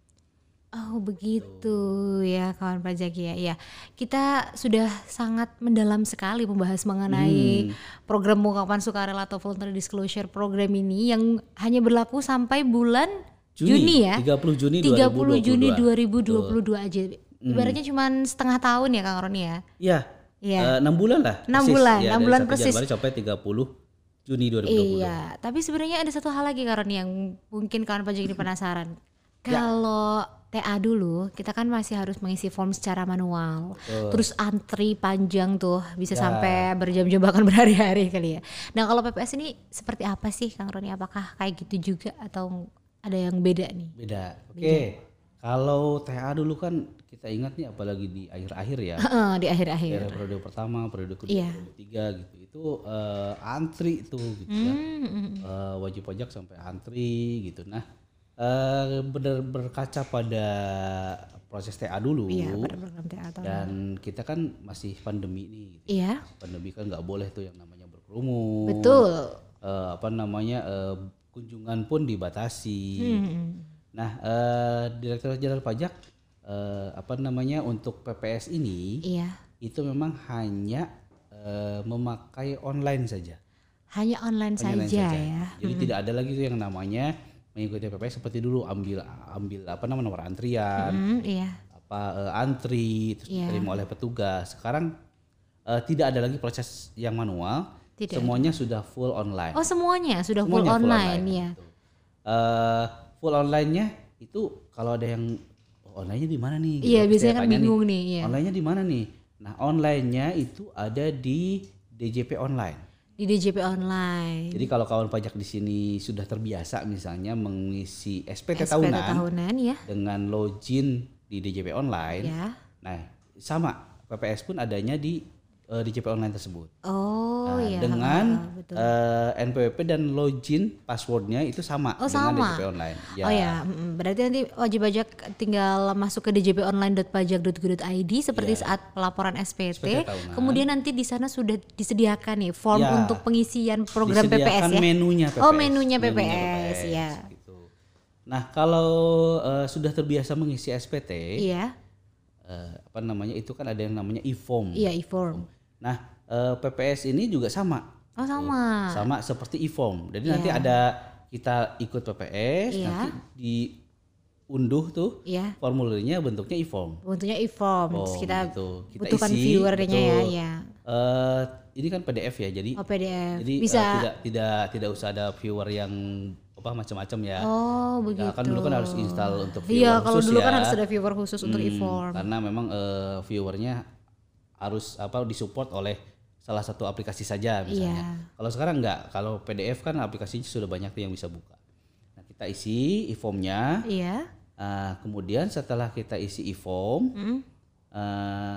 Oh begitu ya kawan pajak ya. Ya kita sudah sangat mendalam sekali membahas mengenai program pengungkapan sukarela atau voluntary disclosure program ini yang hanya berlaku sampai bulan Juni, ya. 30 Juni 30 Juni 2022. 2022 aja. Ibaratnya cuma setengah tahun ya Kang Roni ya. Iya. Iya. Eh, 6 bulan lah. Enam persis. bulan, Ya, enam dari bulan 1 persis. Januari sampai 30 Juni 2020. Iya, tapi sebenarnya ada satu hal lagi Karon yang mungkin kawan pajak ini penasaran. Ya. TA dulu, kita kan masih harus mengisi form secara manual. Terus antri panjang tuh, bisa Ya. sampai berjam-jam bahkan berhari-hari kali ya. Nah, kalau PPS ini seperti apa sih Kang Roni? Apakah kayak gitu juga atau ada yang beda nih? Beda. Oke. Kalau TA dulu kan kita ingat nih apalagi di akhir-akhir ya. Di akhir-akhir. Daerah periode pertama, periode kedua, Iya. periode ketiga gitu. Itu eh, antri tuh gitu ya. Hmm, Eh, wajib pajak sampai antri gitu. Nah, bener berkaca pada proses TA dulu Iya, pada program TA dan kita kan masih pandemi nih. Gitu. Iya, Pandemi kan nggak boleh tuh yang namanya berkerumun. betul. Eh, apa namanya eh, kunjungan pun dibatasi. Hmm. Nah, eh, Direktur Jenderal Pajak eh, apa namanya untuk PPS ini Iya. itu memang hanya eh, memakai online saja. Hanya online Hanya online saja, ya. Jadi tidak ada lagi tuh yang namanya mengikuti PPS seperti dulu ambil ambil apa namanya nomor antrian, Hmm, iya. apa eh, antri terus Iya. diterima oleh petugas. Sekarang eh, tidak ada lagi proses yang manual. Tidak Semuanya sudah full online. Oh, semuanya sudah full Semuanya online, ya. gitu. Eh, full online-nya itu kalau ada yang oh, online-nya di mana nih? Iya, Gitu. biasanya kan bingung nih, iya. Online-nya di mana nih? Nah, online-nya itu ada di DJP online. Di DJP online. Jadi kalau kawan pajak di sini sudah terbiasa misalnya mengisi SPT, SPT tahunan tahunan ya. dengan login di DJP online. Ya. Nah, sama PPS pun adanya di eh, DJP online tersebut. Oh Nah, iya. dengan betul. eh, NPWP dan login passwordnya itu sama Oh, dengan sama. DJP online. Oh ya, berarti nanti wajib pajak tinggal masuk ke djponline.pajak.go.id seperti saat pelaporan SPT. SPT tahunan. Kemudian nanti di sana sudah disediakan nih form Ya. untuk pengisian program Disediakan PPS ya. menunya PPS. Oh, menunya PPS, ya. gitu. Nah, kalau eh, sudah terbiasa mengisi SPT, Iya. eh, apa namanya itu kan ada yang namanya e-form. Iya, e-form. Nah, eh, PPS ini juga sama. Oh, sama. Sama seperti e-form. Jadi nanti ada kita ikut PPS, Iya. nanti diunduh tuh Iya. formulirnya bentuknya e-form. Bentuknya e-form. Oh, kita gitu. Kita butuhkan isi, viewernya ya, betul. ya. Eh, ini kan PDF ya, jadi Oh, PDF. jadi Bisa. tidak tidak tidak usah ada viewer yang apa macam-macam ya. Oh, begitu. Kan dulu kan harus install untuk viewer Iya, kalau khusus dulu ya. kan harus ada viewer khusus untuk Hmm, e-form. Karena memang eh, viewernya harus apa disupport oleh salah satu aplikasi saja misalnya. Iya. Kalau sekarang enggak, kalau PDF kan aplikasinya sudah banyak tuh yang bisa buka. Nah, kita isi e-formnya. Iya. Ah, kemudian setelah kita isi e-form, Mm. eh,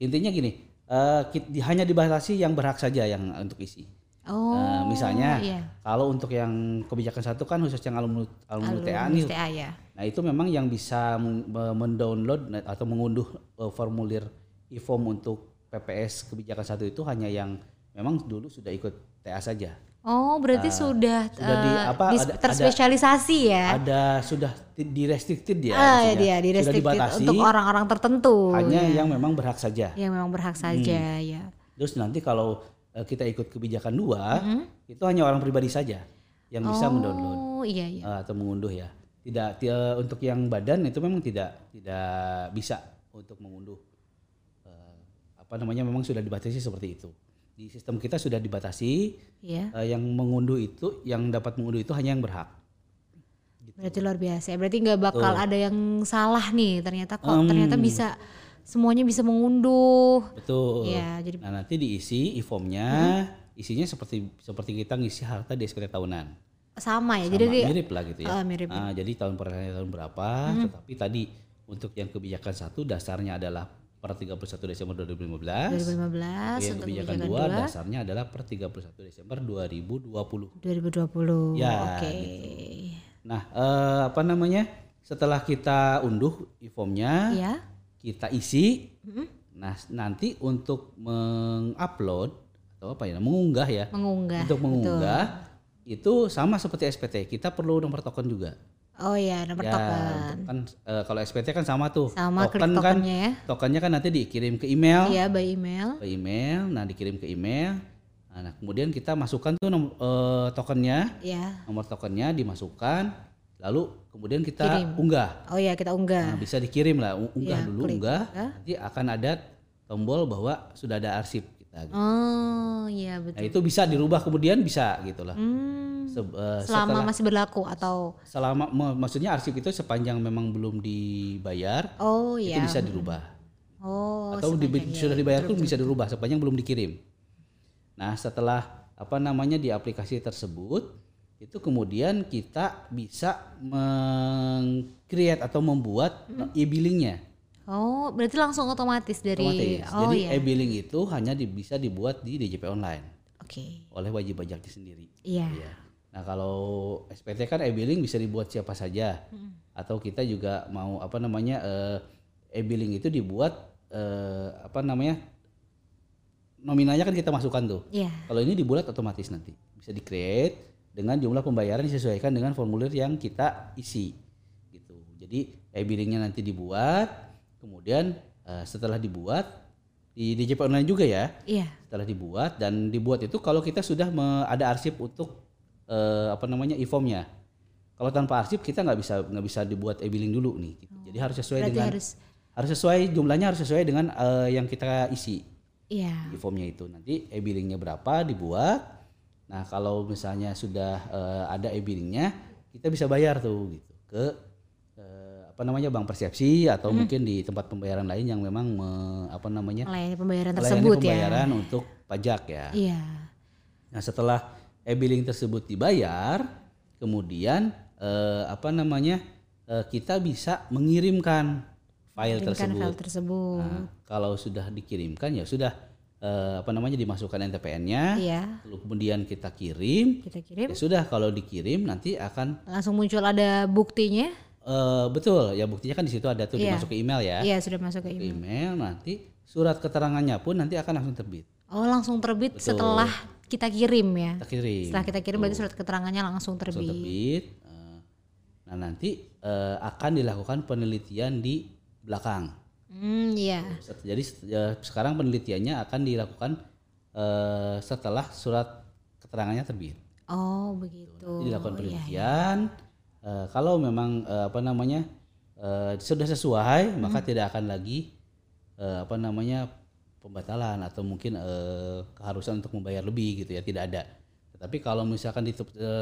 intinya gini, eh, kit- di- hanya dibatasi yang berhak saja yang untuk isi. Oh, Eh, misalnya, iya. kalau untuk yang kebijakan satu kan khusus yang alumni alumni TA nih. TA ya. Nah itu memang yang bisa men- me- mendownload atau mengunduh eh, formulir e-form untuk PPS kebijakan satu itu hanya yang memang dulu sudah ikut TA saja. Oh, berarti sudah, sudah di- eh, apa, dis- ada- terspesialisasi ya. Ada sudah direstricted ya. ah, dia di sudah restricted dibatasi untuk orang-orang tertentu. hanya ya. yang memang berhak saja. yang memang berhak saja Hmm. ya. Terus nanti kalau eh, kita ikut kebijakan dua, Mm-hmm. itu hanya orang pribadi saja yang bisa mendownload. Oh, iya iya. eh, atau mengunduh ya. Tidak ti- eh, untuk yang badan itu memang tidak tidak bisa untuk mengunduh. Apa namanya memang sudah dibatasi seperti itu. Di sistem kita sudah dibatasi Iya. eh, yang mengunduh itu yang dapat mengunduh itu hanya yang berhak. Berarti luar biasa. ya. Berarti nggak bakal ada yang salah nih. Ternyata kok ternyata bisa semuanya bisa mengunduh. Betul. Iya, jadi Nah, nanti diisi e-formnya, isinya seperti seperti kita ngisi harta di SPT tahunan. sama ya. Sama, Jadi mirip lah gitu ya. Ah, mirip. Ah, jadi tahun per tahun berapa, tetapi tadi untuk yang kebijakan satu dasarnya adalah per 31 Desember 2015. 2015 yang untuk kebijakan kebijakan dua dua dasarnya adalah per 31 Desember 2020. 2020. Ya, Oke. Nah, eh, apa namanya? Setelah kita unduh e-formnya, Iya. kita isi. Nah, nanti untuk mengupload atau apa ya, mengunggah ya. Mengunggah. Untuk mengunggah itu sama seperti SPT, kita perlu nomor token juga. Oh ya, nomor ya, token. kan eh, kalau SPT kan sama tuh. Sama token kan, ya. tokennya kan nanti dikirim ke email. Iya, by email. ke email, nah dikirim ke email. Nah, kemudian kita masukkan tuh nomor eh, tokennya, Ya. nomor tokennya dimasukkan, lalu kemudian kita Kirim. unggah. Oh ya, kita Nah, unggah. bisa dikirim lah, unggah Iya, dulu, klik. unggah. Unggah. Nanti akan ada tombol bahwa sudah ada arsip. Kita. Gitu. Oh, iya Nah betul. itu bisa dirubah kemudian bisa gitu lah. Hmm, Se- eh, selama setelah- masih berlaku atau selama maksudnya arsip itu sepanjang memang belum dibayar Oh itu iya. bisa dirubah. Oh, atau di- iya, sudah iya, dibayar betul, pun bisa dirubah sepanjang belum dikirim. Nah setelah apa namanya di aplikasi tersebut itu kemudian kita bisa meng-create atau membuat Hmm. e-billingnya Oh, berarti langsung otomatis dari otomatis. Oh Jadi iya. e-billing itu hanya di- bisa dibuat di DJP online Oke. oleh wajib pajaknya sendiri. Iya. Iya. Nah kalau SPT kan e-billing bisa dibuat siapa saja, Hmm. atau kita juga mau apa namanya eh, e-billing itu dibuat eh, apa namanya nominalnya kan kita masukkan tuh. Iya. Kalau ini dibuat otomatis nanti bisa di create dengan jumlah pembayaran disesuaikan dengan formulir yang kita isi gitu. Jadi e-billingnya nanti dibuat, kemudian eh, setelah dibuat di DJP online juga ya Iya. setelah dibuat dan dibuat itu kalau kita sudah me- ada arsip untuk eh, apa namanya e-formnya. Kalau tanpa arsip kita nggak bisa nggak bisa dibuat e-billing dulu nih. gitu. Jadi harus sesuai Berarti dengan harus harus sesuai jumlahnya harus sesuai dengan eh, yang kita isi iya. e-formnya itu. Nanti e-billingnya berapa dibuat. Nah kalau misalnya sudah eh, ada e-billingnya kita bisa bayar tuh gitu ke eh, apa namanya bank persepsi atau Hmm. mungkin di tempat pembayaran lain yang memang me- apa namanya Melayani pembayaran melayani tersebut pembayaran untuk pajak ya. ya. Iya. Nah setelah e-billing tersebut dibayar, kemudian eh, apa namanya eh, kita bisa mengirimkan file Kirimkan tersebut. file tersebut. Nah, kalau sudah dikirimkan ya sudah eh, apa namanya dimasukkan NTPN-nya, Iya. lalu kemudian kita kirim. Kita kirim Ya sudah kalau dikirim nanti akan langsung muncul ada buktinya. eh, betul ya buktinya kan di situ ada tuh Iya. dimasuk ke email ya. Iya, sudah masuk ke Ke email. email nanti surat keterangannya pun nanti akan langsung terbit. Oh, langsung terbit Betul. setelah kita kirim ya. Kita kirim. Setelah kita kirim berarti surat keterangannya langsung langsung terbit. terbit. Eh, Nah nanti eh, akan dilakukan penelitian di belakang. Hmm, iya. Jadi eh, sekarang penelitiannya akan dilakukan eh, setelah surat keterangannya terbit. Oh, begitu. Jadi dilakukan Iya, penelitian. Eh, kalau memang eh, apa namanya eh, sudah sesuai, Hmm. maka tidak akan lagi eh, apa namanya pembatalan atau mungkin eh, keharusan untuk membayar lebih gitu ya tidak ada. Tetapi kalau misalkan eh,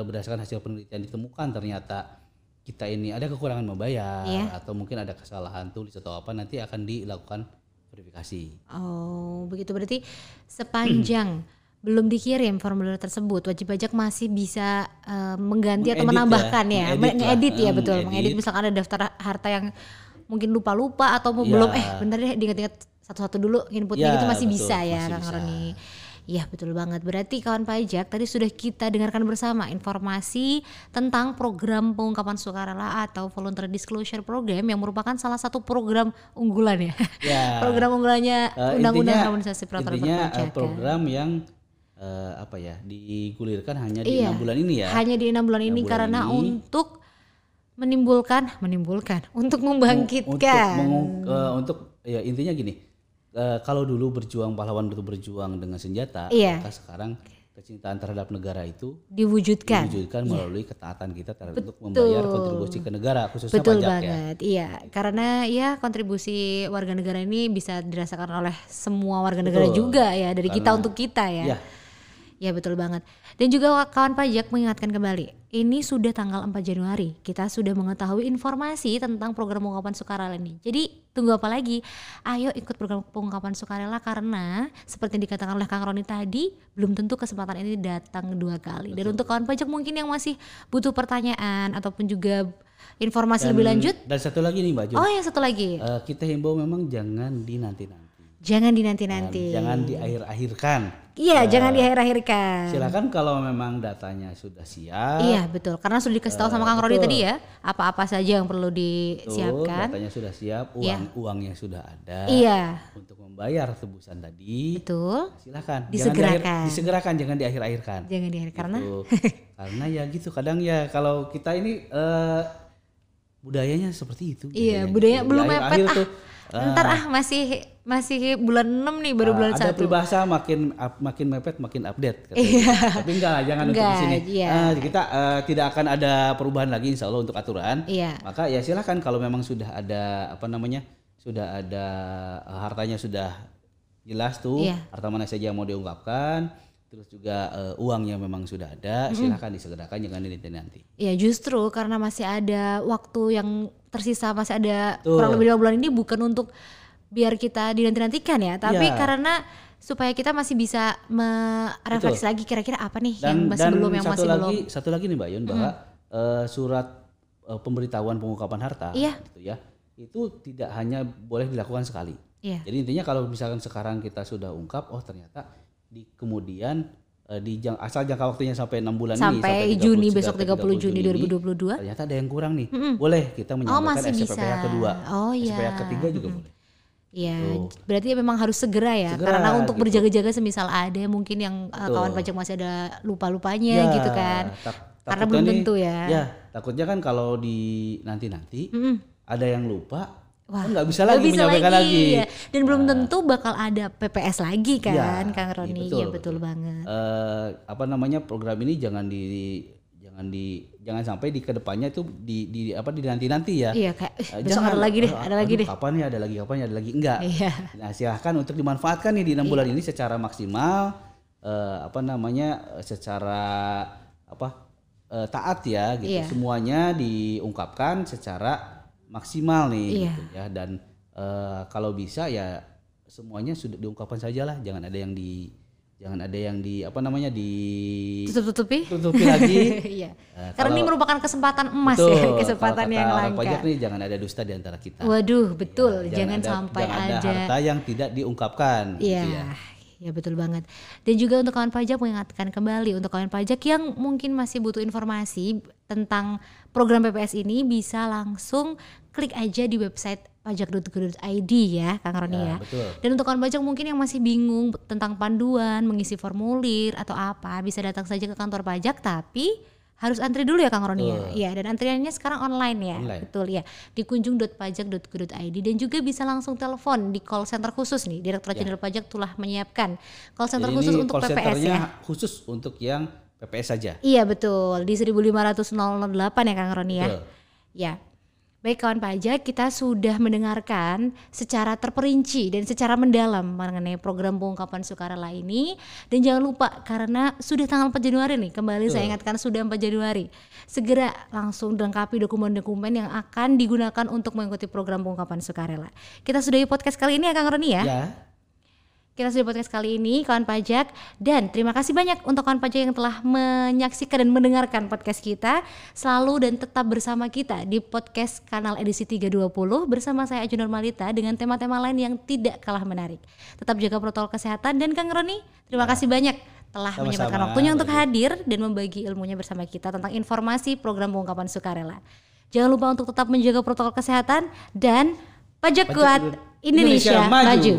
berdasarkan hasil penelitian ditemukan ternyata kita ini ada kekurangan membayar Iya. atau mungkin ada kesalahan tulis atau apa nanti akan dilakukan verifikasi. Oh, begitu berarti sepanjang belum dikirim formulir tersebut, wajib pajak masih bisa eh, mengganti atau Mengedit ya, menambahkan ya, mengedit Men- ngedit lah, ya eh, betul, mengedit. misalkan ada daftar harta yang mungkin lupa-lupa atau Iya. belum eh bentar deh diingat-ingat satu-satu dulu inputnya Ya, gitu masih betul, bisa ya masih Kang. Roni. Iya betul banget. Berarti kawan pajak tadi sudah kita dengarkan bersama informasi tentang program pengungkapan sukarela atau voluntary disclosure program yang merupakan salah satu program unggulan ya. Ya. program unggulannya Eh, Undang-Undang intinya- Harmonisasi Peraturan intinya, eh, Perpajakan. program yang eh, apa ya digulirkan hanya di Iya, enam bulan ini ya. Hanya di enam bulan ini Enam bulan karena ini. untuk menimbulkan, menimbulkan, untuk untuk membangkitkan. mengu- eh, untuk ya intinya gini eh, kalau dulu berjuang pahlawan itu berjuang dengan senjata Iya. maka sekarang kecintaan terhadap negara itu diwujudkan. diwujudkan melalui ketaatan kita terhadap untuk membayar kontribusi ke negara khususnya Betul pajak ya banget, iya. Karena ya kontribusi warga negara ini bisa dirasakan oleh semua warga negara Betul. juga ya, dari kita Karena- untuk kita ya. Iya. Ya betul banget. Dan juga kawan pajak mengingatkan kembali, ini sudah tanggal 4 Januari. Kita sudah mengetahui informasi tentang program pengungkapan sukarela ini. Jadi tunggu apa lagi? Ayo ikut program pengungkapan sukarela karena seperti yang dikatakan oleh Kang Roni tadi, belum tentu kesempatan ini datang dua kali. Dan untuk kawan pajak mungkin yang masih butuh pertanyaan ataupun juga informasi lebih lanjut, dan satu lagi nih mbak Jun oh yang satu lagi, Eh, kita himbau memang jangan di nanti nanti jangan dinanti-nanti. jangan di akhir akhirkan Iya, jangan di akhir-akhirkan. silakan kalau memang datanya sudah siap Iya betul, karena sudah dikasih tahu sama Kang betul. tadi ya, apa-apa saja yang perlu Betul, disiapkan. datanya sudah siap uang uangnya sudah ada Iya, untuk membayar tebusan tadi betul. silakan Disegerakan. jangan di akhir- disegerakan jangan di akhir akhirkan Jangan di akhir karena karena ya gitu kadang ya kalau kita ini eh, budayanya seperti itu iya budayanya budaya gitu. Belum mepet ah. tuh, Ntar ah masih masih bulan 6 nih baru ah, bulan ada 1. peribahasa makin up- makin mepet makin update katanya. tapi enggak lah jangan untuk di sini iya. Ah, kita eh, tidak akan ada perubahan lagi insya Allah untuk aturan Iya. maka ya silakan kalau memang sudah ada apa namanya sudah ada eh, hartanya sudah jelas tuh Iya. harta mana saja yang mau diungkapkan, terus juga eh, uangnya memang sudah ada, silakan disegerakan jangan dinanti nanti. Ya justru karena masih ada waktu yang tersisa masih ada Betul. kurang lebih lima bulan ini bukan untuk biar kita dinanti-nantikan ya, tapi Iya. karena supaya kita masih bisa merefleksi lagi kira-kira apa nih yang Dan masih dan belum yang satu masih lagi belum. satu lagi nih Mbak Yun bahwa eh, surat eh, pemberitahuan pengungkapan harta Iya. gitu ya. Itu tidak hanya boleh dilakukan sekali. Iya. Jadi intinya kalau misalkan sekarang kita sudah ungkap, oh ternyata di kemudian eh, di jang, asal jangka waktunya sampai enam bulan ini Sampai 30 Juni sudah besok 30 sampai Juni ini, 2022. Ternyata ada yang kurang nih. Boleh kita menyampaikan masih SPPH kedua. Oh, iya. SPPH ketiga juga boleh. Iya, Tuh. berarti memang harus segera ya, Segera, karena untuk gitu. berjaga-jaga semisal ada mungkin yang uh, Betul. kawan pajak masih ada lupa-lupanya Ya, gitu kan, tak- karena belum nih- tentu ya. Ya, takutnya kan kalau di nanti-nanti ada yang lupa, Wah, kan nggak bisa lagi menyampaikan lagi. ya. Dan belum tentu bakal ada PPS lagi kan, Iya, Kang iya, Roni. betul, Iya betul, betul. banget. Eh, apa namanya program ini jangan di jangan di jangan sampai di ke depannya itu di di apa di nanti nanti ya. Iya kayak eh, besok jangan, ada lagi deh, eh, ada lagi deh. Kapan ya ada lagi, kapan ya ada lagi enggak. Iya. Nah silahkan untuk dimanfaatkan nih di enam bulan ini secara maksimal, eh, apa namanya eh, secara apa eh, taat ya gitu. Iya. Semuanya diungkapkan secara maksimal nih Iya. gitu ya dan eh, kalau bisa ya semuanya sudah diungkapkan sajalah, jangan ada yang di jangan ada yang di apa namanya di Tutup-tutupi. tutupi lagi. Iya. Eh, Karena ini kalau- merupakan kesempatan emas Betul, ya, kesempatan yang langka. pajak nih jangan ada dusta di antara kita. Waduh, betul. Ya, jangan, ada- sampai jangan ada. harta yang tidak diungkapkan. gitu Iya. ya. Ya betul banget. Dan juga untuk kawan pajak mengingatkan kembali untuk kawan pajak yang mungkin masih butuh informasi tentang program PPS ini bisa langsung klik aja di website pajak.go.id ya Kang Roni ya. Ya, betul. Dan untuk kawan pajak mungkin yang masih bingung tentang panduan, mengisi formulir atau apa, bisa datang saja ke kantor pajak tapi harus antri dulu ya Kang Roni ya. Iya, dan antriannya sekarang online ya. Online. Betul ya. Di kunjung.pajak.go.id dan juga bisa langsung telepon di call center khusus nih. Direktorat Jenderal Pajak telah menyiapkan call center Ya. Jadi khusus ini untuk call PPS centernya ya. khusus untuk yang PPS saja. Iya betul di 15008 ya Kang Roni ya. Betul. Ya. Baik kawan pajak, kita sudah mendengarkan secara terperinci dan secara mendalam mengenai program pengungkapan sukarela ini. Dan jangan lupa karena sudah tanggal 4 Januari nih, kembali saya ingatkan sudah 4 Januari. Segera langsung lengkapi dokumen-dokumen yang akan digunakan untuk mengikuti program pengungkapan sukarela. Kita sudahi podcast kali ini ya Kang Roni ya. Ya. Kita sudah podcast kali ini kawan pajak dan terima kasih banyak untuk kawan pajak yang telah menyaksikan dan mendengarkan podcast kita selalu dan tetap bersama kita di podcast kanal edisi 320 bersama saya Aju Normalita dengan tema-tema lain yang tidak kalah menarik. Tetap jaga protokol kesehatan dan Kang Roni terima kasih banyak telah Sama-sama, menyempatkan waktunya untuk hadir dan membagi ilmunya bersama kita tentang informasi program pengungkapan sukarela. Jangan lupa untuk tetap menjaga protokol kesehatan dan pajak, Pajak kuat Indonesia Indonesia, maju. maju.